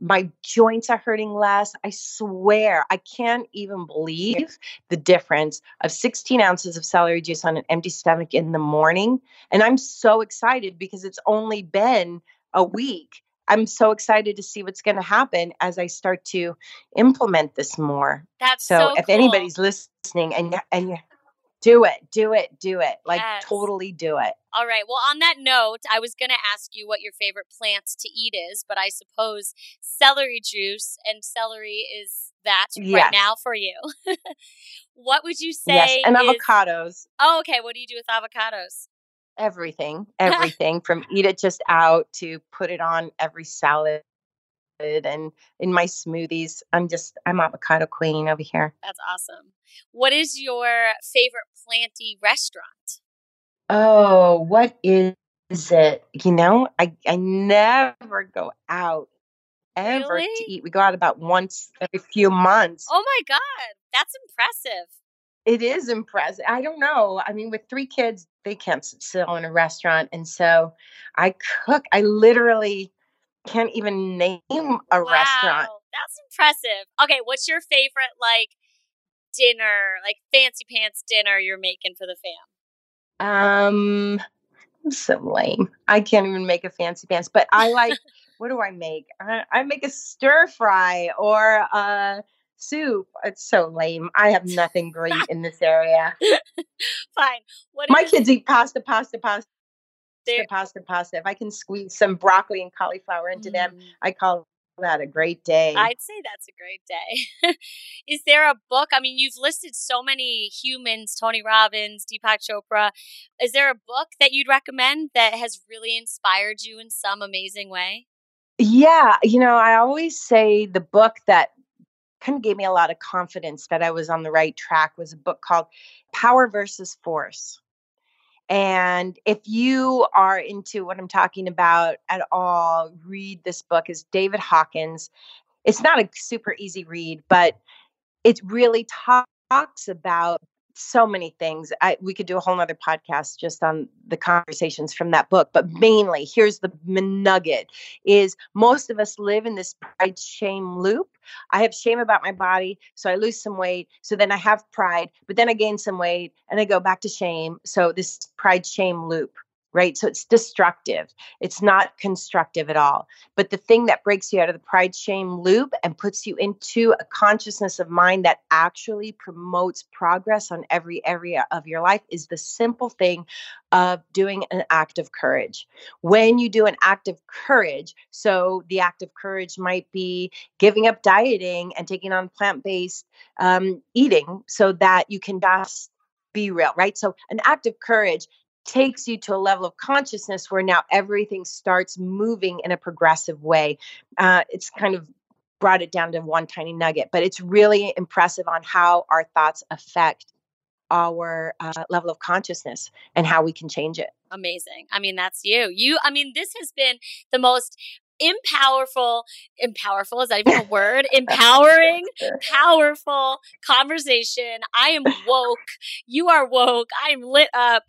my joints are hurting less. I swear, I can't even believe the difference of 16 ounces of celery juice on an empty stomach in the morning. And I'm so excited because it's only been a week. I'm so excited to see what's going to happen as I start to implement this more. That's so. so if cool. anybody's listening and and you do it, do it, do it. Like yes. totally do it. All right. Well, on that note, I was going to ask you what your favorite plant to eat is, but I suppose celery juice and celery is that yes. right now for you. what would you say? Yes, and is... avocados. Oh, okay. What do you do with avocados? Everything, everything from eat it just out to put it on every salad and in my smoothies. I'm just I'm avocado queen over here. That's awesome. What is your favorite planty restaurant? Oh, what is it? You know, I I never go out ever really? to eat. We go out about once every few months. Oh my god, that's impressive. It is impressive. I don't know. I mean, with three kids, they can't sit still in a restaurant, and so I cook. I literally can't even name a wow, restaurant. That's impressive. Okay, what's your favorite like dinner, like fancy pants dinner you're making for the fam? Um, I'm so lame. I can't even make a fancy pants, but I like. what do I make? I, I make a stir fry or a soup. It's so lame. I have nothing great in this area. Fine. What My kids eat pasta, pasta, pasta pasta, pasta, pasta. If I can squeeze some broccoli and cauliflower into mm. them, I call that a great day. I'd say that's a great day. Is there a book? I mean, you've listed so many humans Tony Robbins, Deepak Chopra. Is there a book that you'd recommend that has really inspired you in some amazing way? Yeah. You know, I always say the book that kind of gave me a lot of confidence that I was on the right track was a book called Power versus Force. And if you are into what I'm talking about at all, read this book. is David Hawkins. It's not a super easy read, but it really talks about so many things. I, we could do a whole other podcast just on the conversations from that book. But mainly, here's the nugget: is most of us live in this pride shame loop. I have shame about my body, so I lose some weight. So then I have pride, but then I gain some weight, and I go back to shame. So this pride shame loop right? So it's destructive. It's not constructive at all. But the thing that breaks you out of the pride shame loop and puts you into a consciousness of mind that actually promotes progress on every area of your life is the simple thing of doing an act of courage. When you do an act of courage, so the act of courage might be giving up dieting and taking on plant based um, eating so that you can just be real, right? So, an act of courage takes you to a level of consciousness where now everything starts moving in a progressive way. Uh, it's kind of brought it down to one tiny nugget, but it's really impressive on how our thoughts affect our uh, level of consciousness and how we can change it. Amazing. I mean, that's you. You, I mean, this has been the most empowerful, empowerful, is that even a word? Empowering, powerful conversation. I am woke. You are woke. I am lit up.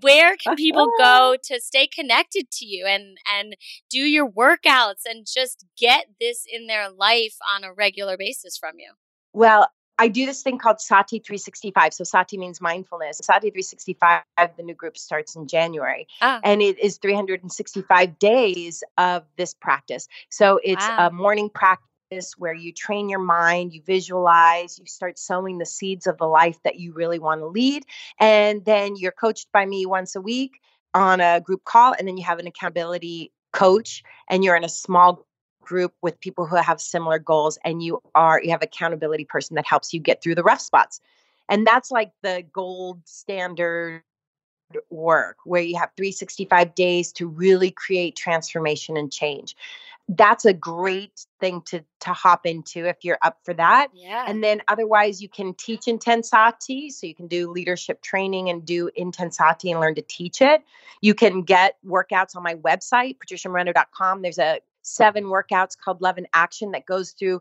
Where can people go to stay connected to you and, and do your workouts and just get this in their life on a regular basis from you? Well, I do this thing called Sati 365. So Sati means mindfulness. Sati 365, the new group starts in January. Ah. And it is 365 days of this practice. So it's wow. a morning practice where you train your mind, you visualize, you start sowing the seeds of the life that you really want to lead. And then you're coached by me once a week on a group call. And then you have an accountability coach and you're in a small group with people who have similar goals and you are you have accountability person that helps you get through the rough spots and that's like the gold standard work where you have 365 days to really create transformation and change that's a great thing to to hop into if you're up for that. Yeah. And then otherwise you can teach intensati, so you can do leadership training and do intensati and learn to teach it. You can get workouts on my website patriciamoreno.com. There's a seven workouts called Love in Action that goes through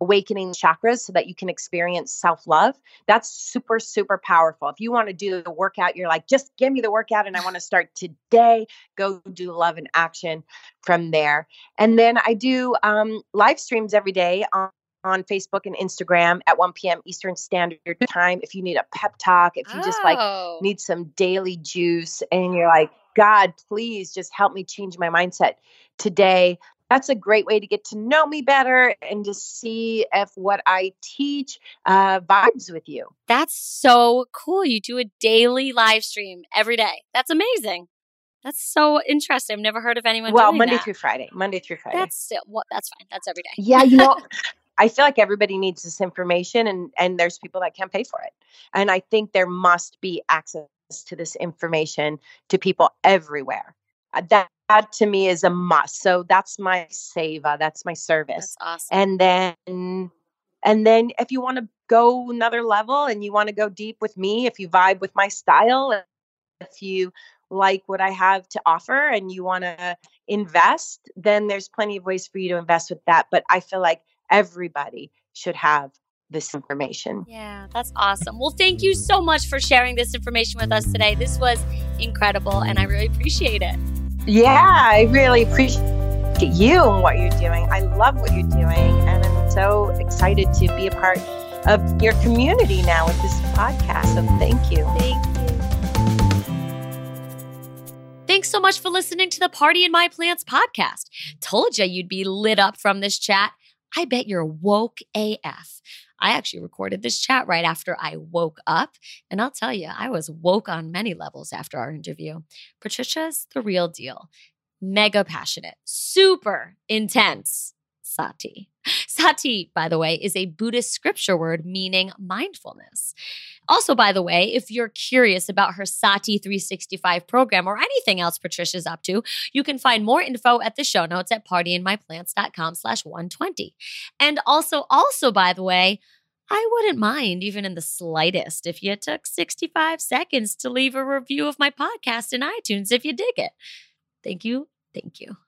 awakening chakras so that you can experience self love. That's super, super powerful. If you want to do the workout, you're like, just give me the workout and I want to start today, go do Love in Action from there. And then I do um, live streams every day on. On Facebook and Instagram at 1 p.m. Eastern Standard Time. If you need a pep talk, if you oh. just like oh. need some daily juice and you're like, God, please just help me change my mindset today that's a great way to get to know me better and to see if what I teach uh, vibes with you. That's so cool. You do a daily live stream every day. That's amazing. That's so interesting. I've never heard of anyone. Well, Monday that. through Friday. Monday through Friday. That's what. That's fine. That's every day. Yeah, you know, I feel like everybody needs this information, and and there's people that can't pay for it, and I think there must be access to this information to people everywhere. Uh, that that to me is a must. So that's my seva, that's my service. That's awesome. And then and then if you want to go another level and you want to go deep with me, if you vibe with my style, if you like what I have to offer and you want to invest, then there's plenty of ways for you to invest with that. But I feel like everybody should have this information. Yeah, that's awesome. Well, thank you so much for sharing this information with us today. This was incredible and I really appreciate it. Yeah, I really appreciate you and what you're doing. I love what you're doing, and I'm so excited to be a part of your community now with this podcast. So thank you. Thank you. Thanks so much for listening to the Party in My Plants podcast. Told you you'd be lit up from this chat. I bet you're woke AF. I actually recorded this chat right after I woke up. And I'll tell you, I was woke on many levels after our interview. Patricia's the real deal. Mega passionate, super intense, sati. Sati, by the way, is a Buddhist scripture word meaning mindfulness. Also, by the way, if you're curious about her Sati 365 program or anything else Patricia's up to, you can find more info at the show notes at partyinmyplants.com slash 120. And also, also, by the way, I wouldn't mind, even in the slightest, if you took 65 seconds to leave a review of my podcast in iTunes if you dig it. Thank you. Thank you.